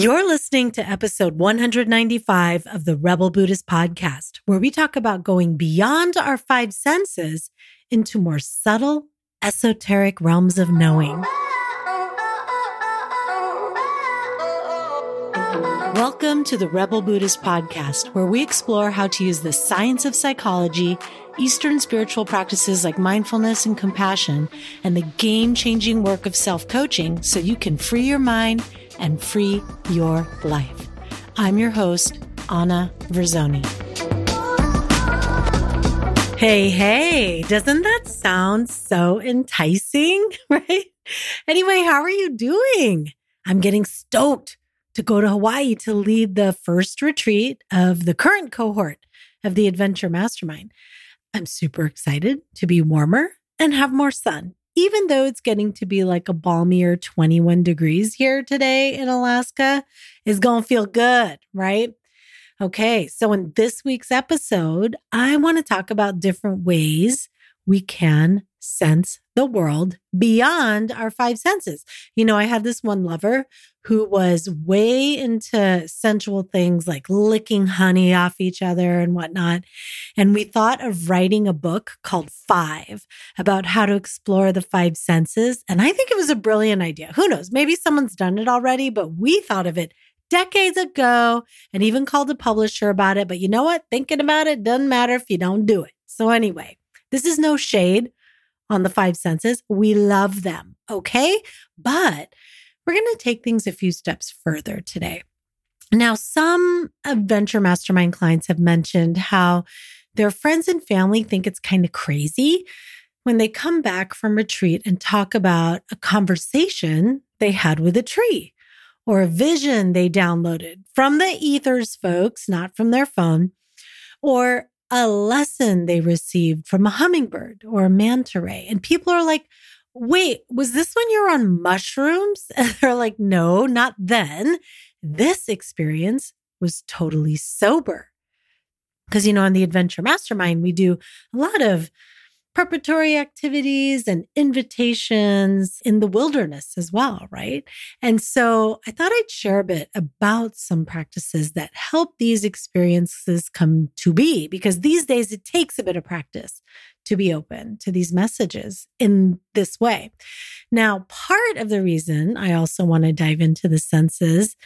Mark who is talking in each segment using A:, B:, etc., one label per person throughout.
A: You're listening to episode 195 of the Rebel Buddhist podcast, where we talk about going beyond our five senses into more subtle, esoteric realms of knowing. Welcome to the Rebel Buddhist podcast, where we explore how to use the science of psychology, Eastern spiritual practices like mindfulness and compassion, and the game changing work of self coaching so you can free your mind and free your life. I'm your host, Ana Verzone. Hey, hey, doesn't that sound so enticing, right? Anyway, how are you doing? I'm getting stoked to go to Hawaii to lead the first retreat of the current cohort of the Adventure Mastermind. I'm super excited to be warmer and have more sun even though it's getting to be like a balmier 21 degrees here today in Alaska, is going to feel good, right? Okay, so in this week's episode, I want to talk about different ways we can sense the world beyond our five senses. You know, I had this one lover who was way into sensual things like licking honey off each other and whatnot. And we thought of writing a book called Five about how to explore the five senses. And I think it was a brilliant idea. Who knows? Maybe someone's done it already, but we thought of it decades ago and even called a publisher about it. But you know what? Thinking about it doesn't matter if you don't do it. So, anyway, this is no shade on the five senses. We love them. Okay. But we're going to take things a few steps further today. Now, some adventure mastermind clients have mentioned how their friends and family think it's kind of crazy when they come back from retreat and talk about a conversation they had with a tree or a vision they downloaded from the ethers folks, not from their phone, or a lesson they received from a hummingbird or a manta ray. And people are like, wait, was this when you were on mushrooms? And they're like, no, not then. This experience was totally sober. Because, you know, on the Adventure Mastermind, we do a lot of preparatory activities and invitations in the wilderness as well, right? And so I thought I'd share a bit about some practices that help these experiences come to be, because these days it takes a bit of practice to be open to these messages in this way. Now, part of the reason I also want to dive into the senses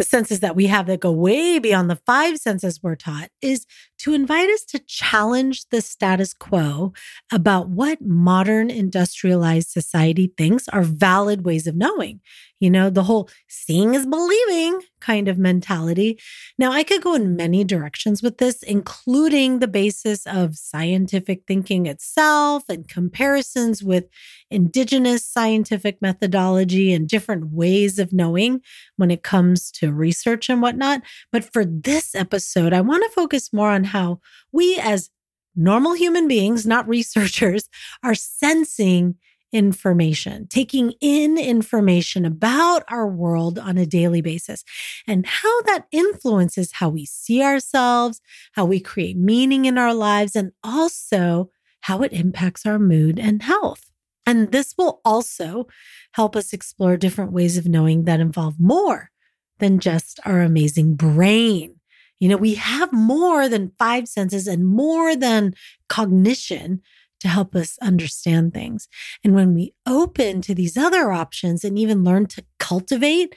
A: the senses that we have that go way beyond the five senses we're taught, is to invite us to challenge the status quo about what modern industrialized society thinks are valid ways of knowing. You know, the whole seeing is believing kind of mentality. Now, I could go in many directions with this, including the basis of scientific thinking itself and comparisons with indigenous scientific methodology and different ways of knowing when it comes to research and whatnot. But for this episode, I want to focus more on how we as normal human beings, not researchers, are sensing information, taking in information about our world on a daily basis, and how that influences how we see ourselves, how we create meaning in our lives, and also how it impacts our mood and health. And this will also help us explore different ways of knowing that involve more than just our amazing brain. You know, we have more than five senses and more than cognition to help us understand things. And when we open to these other options and even learn to cultivate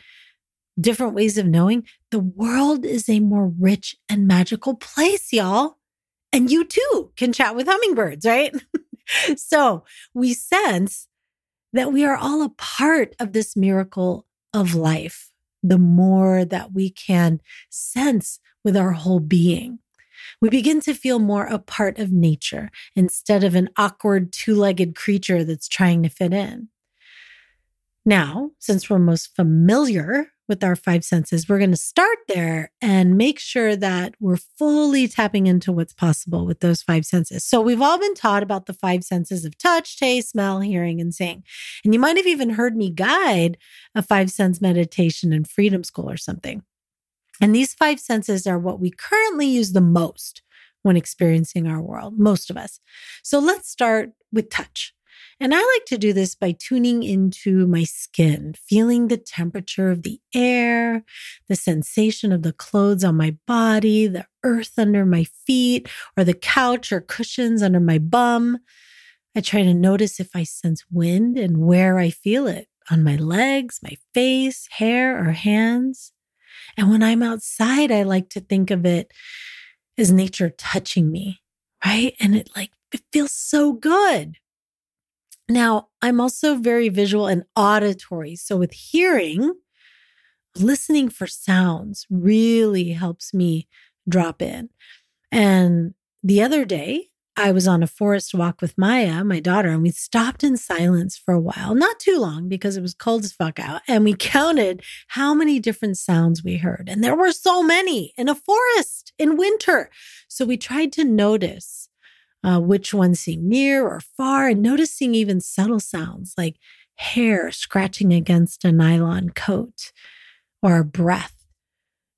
A: different ways of knowing, the world is a more rich and magical place, y'all. And you too can chat with hummingbirds, right? so we sense that we are all a part of this miracle of life. The more that we can sense with our whole being. We begin to feel more a part of nature instead of an awkward two legged creature that's trying to fit in. Now, since we're most familiar with our five senses, we're going to start there and make sure that we're fully tapping into what's possible with those five senses. So, we've all been taught about the five senses of touch, taste, smell, hearing, and seeing. And you might have even heard me guide a five sense meditation in freedom school or something. And these five senses are what we currently use the most when experiencing our world, most of us. So let's start with touch. And I like to do this by tuning into my skin, feeling the temperature of the air, the sensation of the clothes on my body, the earth under my feet, or the couch or cushions under my bum. I try to notice if I sense wind and where I feel it on my legs, my face, hair, or hands. And when I'm outside, I like to think of it as nature touching me, right? And it like, it feels so good. Now, I'm also very visual and auditory. So, with hearing, listening for sounds really helps me drop in. And the other day, I was on a forest walk with Maya, my daughter, and we stopped in silence for a while, not too long because it was cold as fuck out. And we counted how many different sounds we heard. And there were so many in a forest in winter. So we tried to notice uh, which ones seemed near or far, and noticing even subtle sounds like hair scratching against a nylon coat or a breath.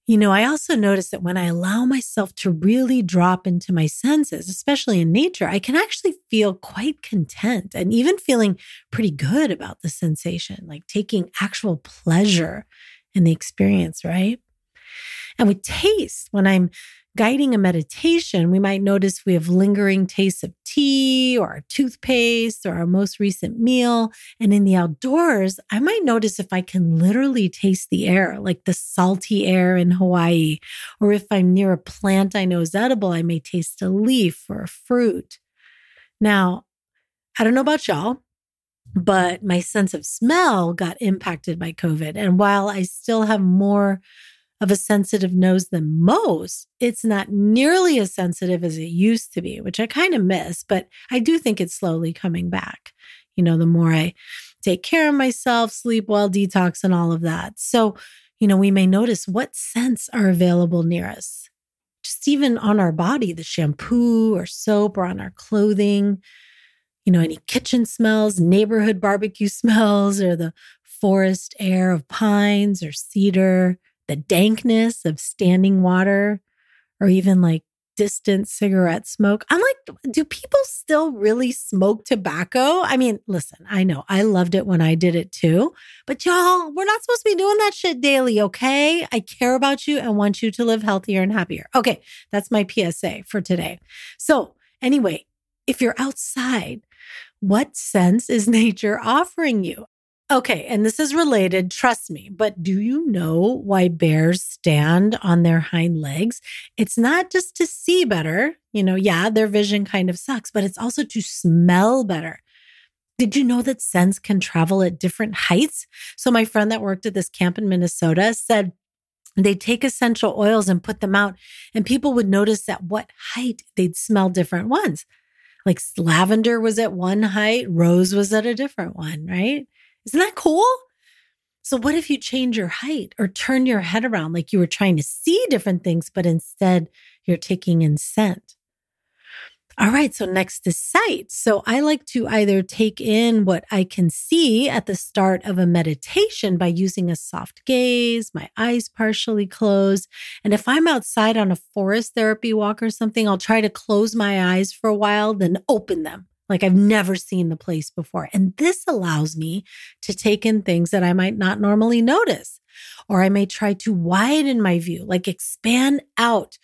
A: You know, I also notice that when I allow myself to really drop into my senses, especially in nature, I can actually feel quite content and even feeling pretty good about the sensation, like taking actual pleasure in the experience, right? And with taste, when I'm guiding a meditation, we might notice we have lingering tastes of tea or toothpaste or our most recent meal. And in the outdoors, I might notice if I can literally taste the air, like the salty air in Hawaii. Or if I'm near a plant I know is edible, I may taste a leaf or a fruit. Now, I don't know about y'all, but my sense of smell got impacted by COVID. And while I still have more of a sensitive nose than most, it's not nearly as sensitive as it used to be, which I kind of miss, but I do think it's slowly coming back. You know, the more I take care of myself, sleep well, detox, and all of that. So, you know, we may notice what scents are available near us. Just even on our body, the shampoo or soap or on our clothing, you know, any kitchen smells, neighborhood barbecue smells, or the forest air of pines or cedar the dankness of standing water or even like distant cigarette smoke. I'm like, do people still really smoke tobacco? I mean, listen, I know I loved it when I did it too, but y'all, we're not supposed to be doing that shit daily, okay? I care about you and want you to live healthier and happier. Okay, that's my PSA for today. So, anyway, if you're outside, what sense is nature offering you? Okay, and this is related, trust me, but do you know why bears stand on their hind legs? It's not just to see better. You know, yeah, their vision kind of sucks, but it's also to smell better. Did you know that scents can travel at different heights? So, my friend that worked at this camp in Minnesota said they take essential oils and put them out, and people would notice at what height they'd smell different ones. Like lavender was at one height, rose was at a different one, right? Isn't that cool? So, what if you change your height or turn your head around like you were trying to see different things, but instead you're taking in scent? All right, so next is sight. So I like to either take in what I can see at the start of a meditation by using a soft gaze, my eyes partially closed. And if I'm outside on a forest therapy walk or something, I'll try to close my eyes for a while, then open them like I've never seen the place before. And this allows me to take in things that I might not normally notice. Or I may try to widen my view, like expand out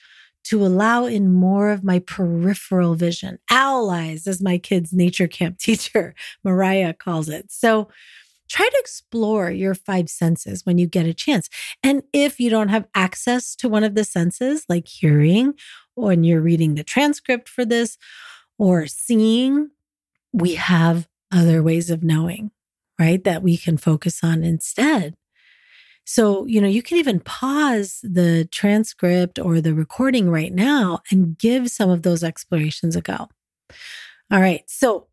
A: to allow in more of my peripheral vision. Owl eyes, as my kids' nature camp teacher, Mariah, calls it. So try to explore your five senses when you get a chance. And if you don't have access to one of the senses, like hearing, or when you're reading the transcript for this, or seeing, we have other ways of knowing, right? That we can focus on instead. So, you know, you can even pause the transcript or the recording right now and give some of those explorations a go. All right. So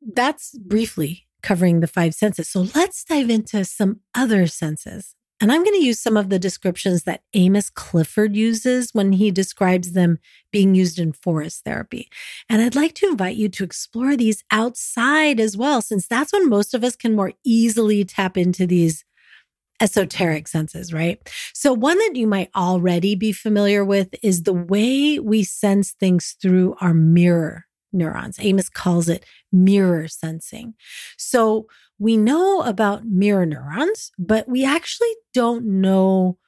A: that's briefly covering the five senses. So let's dive into some other senses and I'm going to use some of the descriptions that Amos Clifford uses when he describes them being used in forest therapy. And I'd like to invite you to explore these outside as well, since that's when most of us can more easily tap into these esoteric senses, right? So, one that you might already be familiar with is the way we sense things through our mirror neurons. Amos calls it mirror sensing. So we know about mirror neurons, but we actually don't know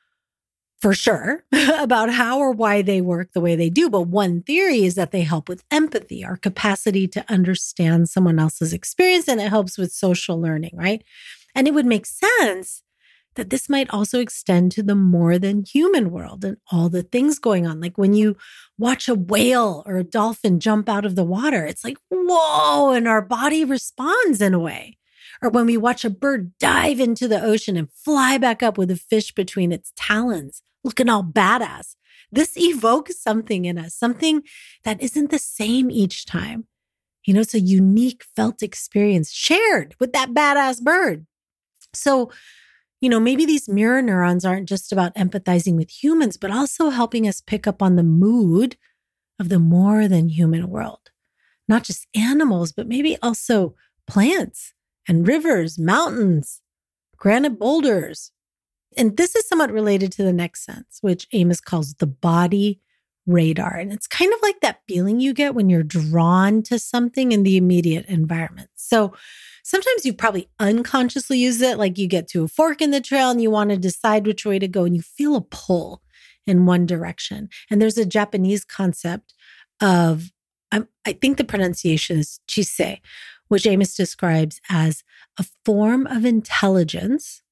A: for sure about how or why they work the way they do. But one theory is that they help with empathy, our capacity to understand someone else's experience, and it helps with social learning, right? And it would make sense that this might also extend to the more than human world and all the things going on. Like when you watch a whale or a dolphin jump out of the water, it's like, whoa, and our body responds in a way. Or when we watch a bird dive into the ocean and fly back up with a fish between its talons, looking all badass. This evokes something in us, something that isn't the same each time. You know, it's a unique felt experience shared with that badass bird. So, you know, maybe these mirror neurons aren't just about empathizing with humans, but also helping us pick up on the mood of the more than human world. Not just animals, but maybe also plants and rivers, mountains, granite boulders. And this is somewhat related to the next sense, which Amos calls the body radar. And it's kind of like that feeling you get when you're drawn to something in the immediate environment. So, sometimes you probably unconsciously use it, like you get to a fork in the trail and you want to decide which way to go and you feel a pull in one direction. And there's a Japanese concept of, um, I think the pronunciation is chisei, which Amos describes as a form of intelligence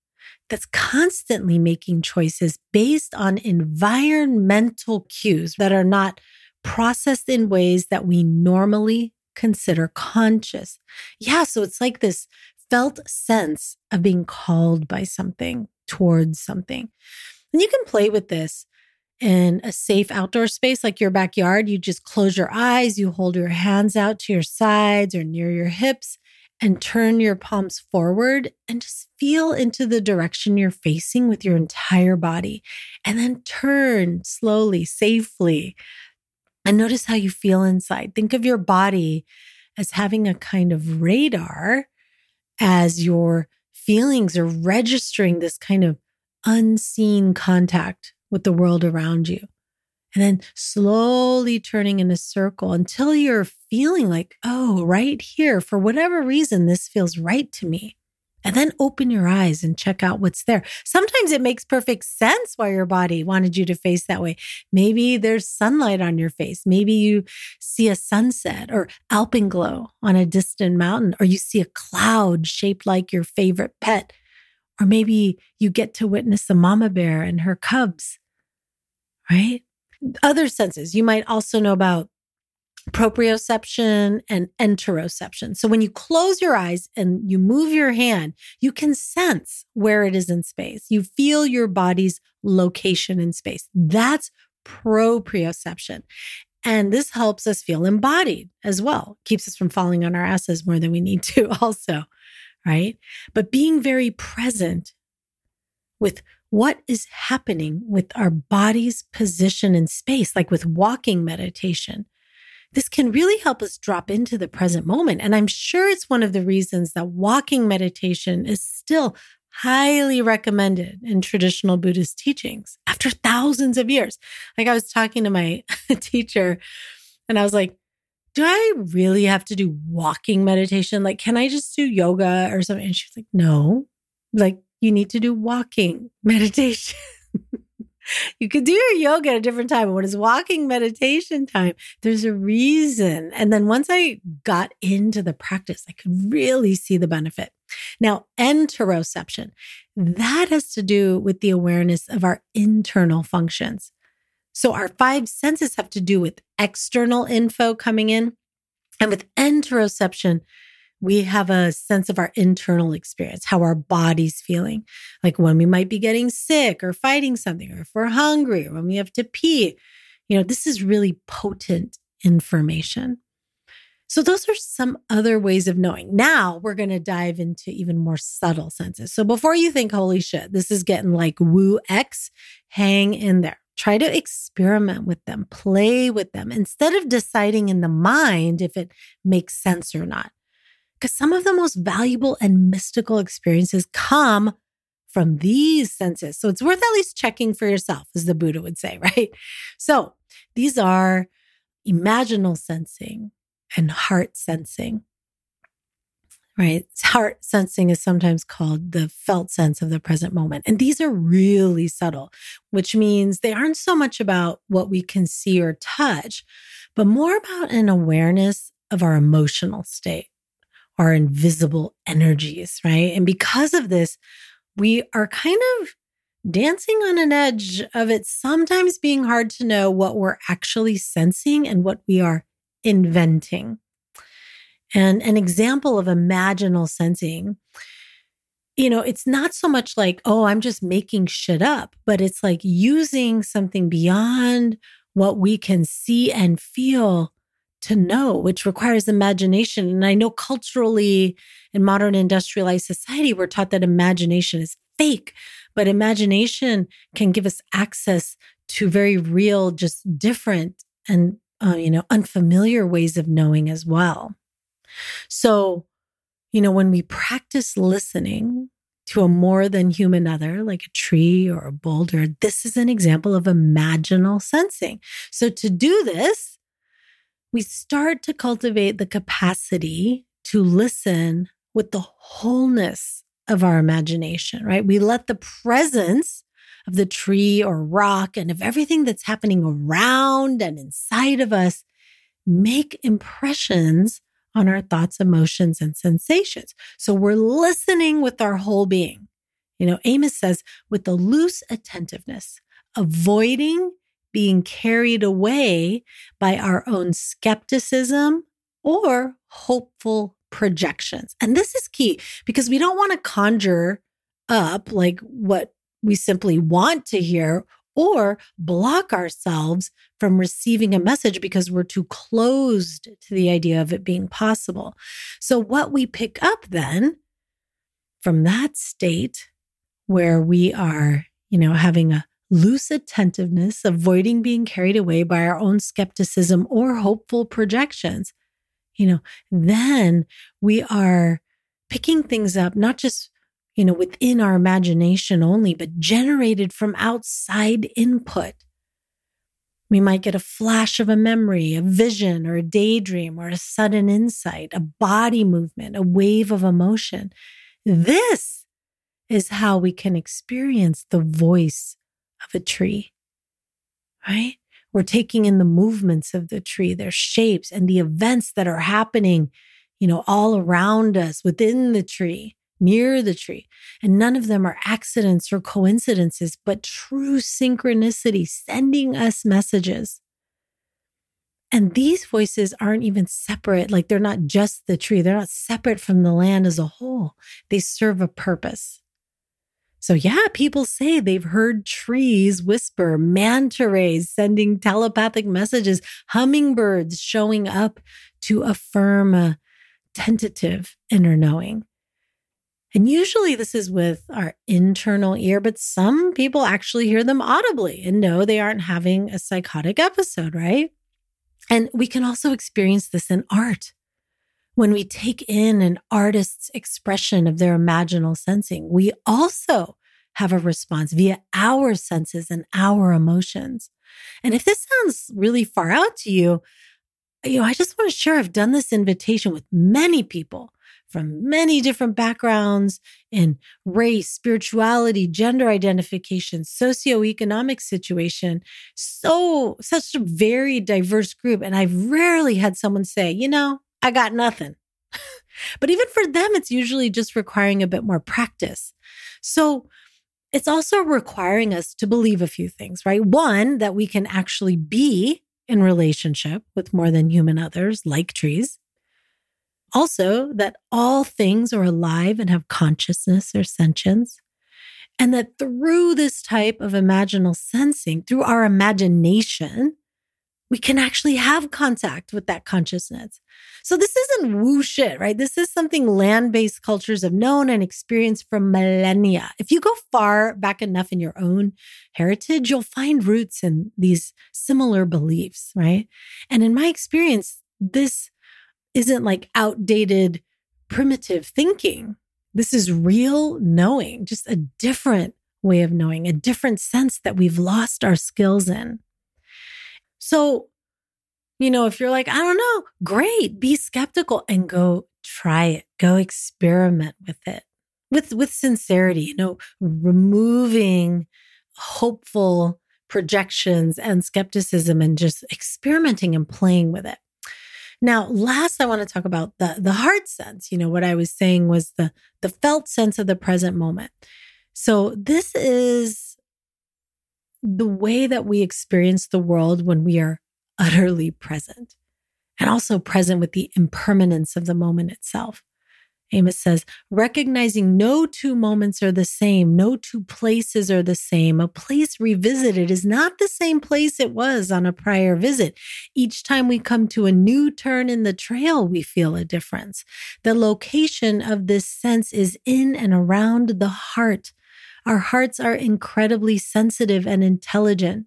A: that's constantly making choices based on environmental cues that are not processed in ways that we normally consider conscious. Yeah, so it's like this felt sense of being called by something towards something. And you can play with this in a safe outdoor space like your backyard. You just close your eyes, you hold your hands out to your sides or near your hips, and turn your palms forward and just feel into the direction you're facing with your entire body. And then turn slowly, safely and notice how you feel inside. Think of your body as having a kind of radar as your feelings are registering this kind of unseen contact with the world around you. And then slowly turning in a circle until you're feeling like, oh, right here, for whatever reason, this feels right to me and then open your eyes and check out what's there. Sometimes it makes perfect sense why your body wanted you to face that way. Maybe there's sunlight on your face. Maybe you see a sunset or alpenglow on a distant mountain, or you see a cloud shaped like your favorite pet. Or maybe you get to witness a mama bear and her cubs, right? Other senses. You might also know about proprioception and interoception. So when you close your eyes and you move your hand, you can sense where it is in space. You feel your body's location in space. That's proprioception. And this helps us feel embodied as well, keeps us from falling on our asses more than we need to, also, right? But being very present with what is happening with our body's position in space, like with walking meditation, this can really help us drop into the present moment. And I'm sure it's one of the reasons that walking meditation is still highly recommended in traditional Buddhist teachings after thousands of years. Like I was talking to my teacher and I was like, do I really have to do walking meditation? Like, can I just do yoga or something? And she's like, no, like you need to do walking meditation you could do your yoga at a different time. When it's walking meditation time, there's a reason. And then once I got into the practice, I could really see the benefit. Now, interoception, that has to do with the awareness of our internal functions. So our five senses have to do with external info coming in. And with interoception, we have a sense of our internal experience, how our body's feeling, like when we might be getting sick or fighting something, or if we're hungry, or when we have to pee. You know, this is really potent information. So, those are some other ways of knowing. Now, we're going to dive into even more subtle senses. So, before you think, holy shit, this is getting like woo X, hang in there. Try to experiment with them, play with them instead of deciding in the mind if it makes sense or not. Because some of the most valuable and mystical experiences come from these senses. So it's worth at least checking for yourself, as the Buddha would say, right? So these are imaginal sensing and heart sensing. Right? Heart sensing is sometimes called the felt sense of the present moment. And these are really subtle, which means they aren't so much about what we can see or touch, but more about an awareness of our emotional state, our invisible energies, right? And because of this, we are kind of dancing on an edge of it sometimes being hard to know what we're actually sensing and what we are inventing. And an example of imaginal sensing, you know, it's not so much like, oh, I'm just making shit up, but it's like using something beyond what we can see and feel to know, which requires imagination. And I know culturally in modern industrialized society, we're taught that imagination is fake, but imagination can give us access to very real, just different and, uh, you know, unfamiliar ways of knowing as well. So, you know, when we practice listening to a more than human other, like a tree or a boulder, this is an example of imaginal sensing. So, to do this, we start to cultivate the capacity to listen with the wholeness of our imagination, right? We let the presence of the tree or rock and of everything that's happening around and inside of us make impressions on our thoughts, emotions, and sensations. So we're listening with our whole being. You know, Amos says, with a loose attentiveness, avoiding being carried away by our own skepticism or hopeful projections. And this is key because we don't want to conjure up like what we simply want to hear or block ourselves from receiving a message because we're too closed to the idea of it being possible. So, what we pick up then from that state where we are, you know, having a loose attentiveness, avoiding being carried away by our own skepticism or hopeful projections, you know, then we are picking things up, not just, you know, within our imagination only, but generated from outside input. We might get a flash of a memory, a vision, or a daydream, or a sudden insight, a body movement, a wave of emotion. This is how we can experience the voice of a tree, right? We're taking in the movements of the tree, their shapes, and the events that are happening, you know, all around us within the tree, near the tree. And none of them are accidents or coincidences, but true synchronicity sending us messages. And these voices aren't even separate. Like they're not just the tree, they're not separate from the land as a whole. They serve a purpose. So, yeah, people say they've heard trees whisper, manta rays sending telepathic messages, hummingbirds showing up to affirm a tentative inner knowing. And usually this is with our internal ear, but some people actually hear them audibly and know they aren't having a psychotic episode, right? And we can also experience this in art. When we take in an artist's expression of their imaginal sensing, we also have a response via our senses and our emotions. And if this sounds really far out to you, you know, I just want to share I've done this invitation with many people from many different backgrounds in race, spirituality, gender identification, socioeconomic situation. So, such a very diverse group. And I've rarely had someone say, you know, I got nothing. but even for them, it's usually just requiring a bit more practice. So, it's also requiring us to believe a few things, right? One, that we can actually be in relationship with more than human others, like trees. Also, that all things are alive and have consciousness or sentience. And that through this type of imaginal sensing, through our imagination, we can actually have contact with that consciousness. So this isn't woo shit, right? This is something land-based cultures have known and experienced for millennia. If you go far back enough in your own heritage, you'll find roots in these similar beliefs, right? And in my experience, this isn't like outdated primitive thinking. This is real knowing, just a different way of knowing, a different sense that we've lost our skills in. So, You know, if you're like, I don't know, great, be skeptical and go try it. Go experiment with it. With with sincerity, you know, removing hopeful projections and skepticism and just experimenting and playing with it. Now, last I want to talk about the the heart sense. You know, what I was saying was the the felt sense of the present moment. So this is the way that we experience the world when we are utterly present and also present with the impermanence of the moment itself. Amos says, recognizing no two moments are the same, no two places are the same. A place revisited is not the same place it was on a prior visit. Each time we come to a new turn in the trail, we feel a difference. The location of this sense is in and around the heart. Our hearts are incredibly sensitive and intelligent.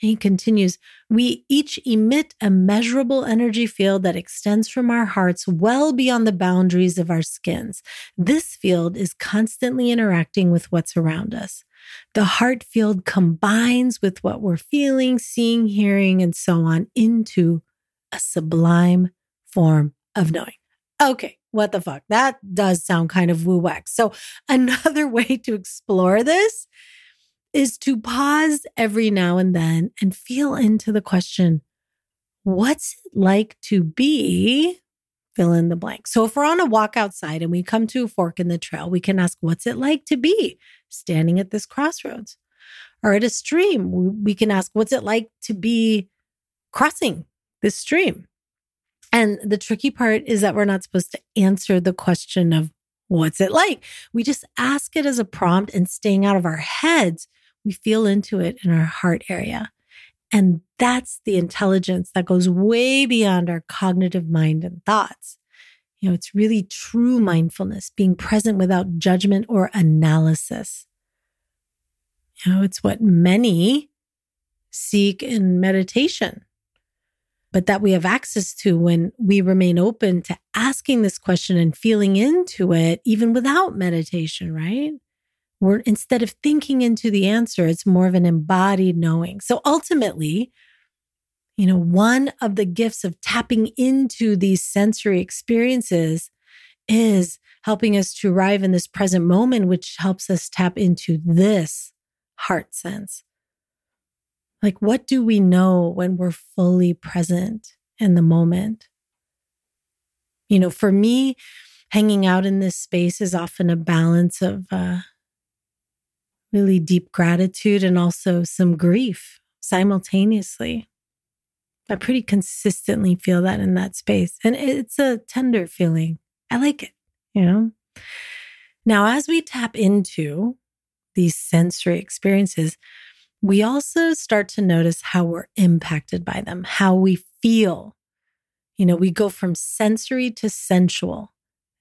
A: And He continues, we each emit a measurable energy field that extends from our hearts well beyond the boundaries of our skins. This field is constantly interacting with what's around us. The heart field combines with what we're feeling, seeing, hearing, and so on into a sublime form of knowing. Okay, what the fuck? That does sound kind of woo whack. So, another way to explore this is to pause every now and then and feel into the question what's it like to be fill in the blank. So if we're on a walk outside and we come to a fork in the trail, we can ask, what's it like to be standing at this crossroads? Or at a stream, we can ask, what's it like to be crossing this stream? And the tricky part is that we're not supposed to answer the question of what's it like? We just ask it as a prompt and staying out of our heads we feel into it in our heart area. And that's the intelligence that goes way beyond our cognitive mind and thoughts. You know, it's really true mindfulness, being present without judgment or analysis. You know, it's what many seek in meditation, but that we have access to when we remain open to asking this question and feeling into it, even without meditation, right? we're instead of thinking into the answer, it's more of an embodied knowing. So ultimately, you know, one of the gifts of tapping into these sensory experiences is helping us to arrive in this present moment, which helps us tap into this heart sense. Like, what do we know when we're fully present in the moment? You know, for me, hanging out in this space is often a balance of uh, really deep gratitude and also some grief simultaneously. I pretty consistently feel that in that space. And it's a tender feeling. I like it, you know? Now, as we tap into these sensory experiences, we also start to notice how we're impacted by them, how we feel. You know, we go from sensory to sensual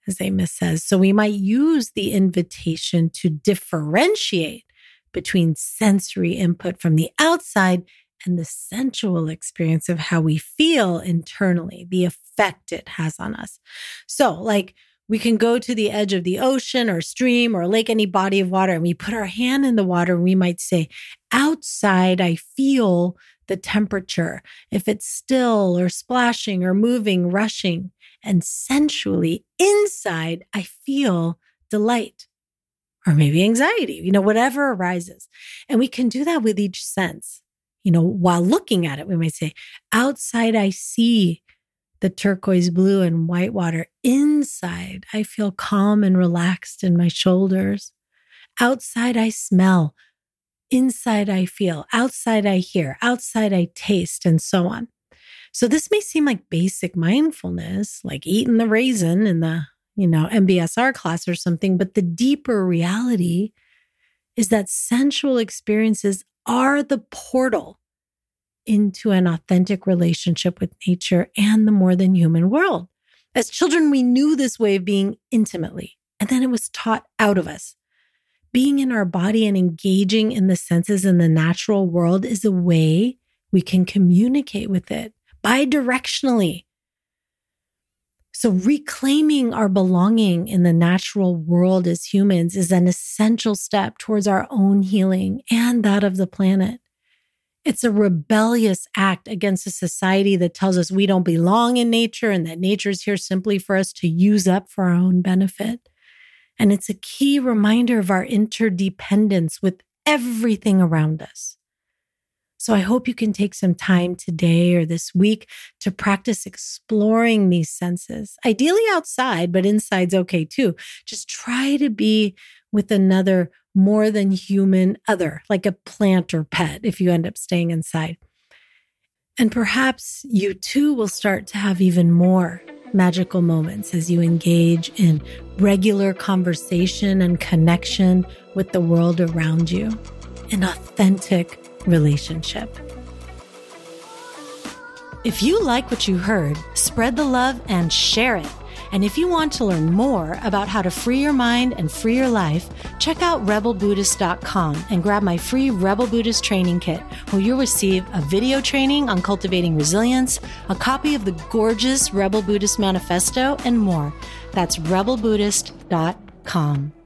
A: as Amos says. So we might use the invitation to differentiate between sensory input from the outside and the sensual experience of how we feel internally, the effect it has on us. So, like, we can go to the edge of the ocean or stream or lake, any body of water, and we put our hand in the water and we might say, Outside, I feel the temperature, if it's still or splashing or moving, rushing and sensually inside, I feel delight or maybe anxiety, you know, whatever arises. And we can do that with each sense. You know, while looking at it, we might say, outside, I see the turquoise blue and white water. Inside, I feel calm and relaxed in my shoulders. Outside, I smell. Inside, I feel. Outside, I hear. Outside, I taste, and so on. So this may seem like basic mindfulness, like eating the raisin in the, you know, MBSR class or something, but the deeper reality is that sensual experiences are the portal into an authentic relationship with nature and the more than human world. As children, we knew this way of being intimately, and then it was taught out of us. Being in our body and engaging in the senses in the natural world is a way we can communicate with it bidirectionally. So, reclaiming our belonging in the natural world as humans is an essential step towards our own healing and that of the planet. It's a rebellious act against a society that tells us we don't belong in nature and that nature is here simply for us to use up for our own benefit. And it's a key reminder of our interdependence with everything around us. So I hope you can take some time today or this week to practice exploring these senses, ideally outside, but inside's okay too. Just try to be with another more than human other, like a plant or pet, if you end up staying inside. And perhaps you too will start to have even more magical moments as you engage in regular conversation and connection with the world around you, an authentic relationship. If you like what you heard, spread the love and share it. And if you want to learn more about how to free your mind and free your life, check out rebelbuddhist.com and grab my free Rebel Buddhist training kit, where you'll receive a video training on cultivating resilience, a copy of the gorgeous Rebel Buddhist Manifesto, and more. That's rebelbuddhist.com.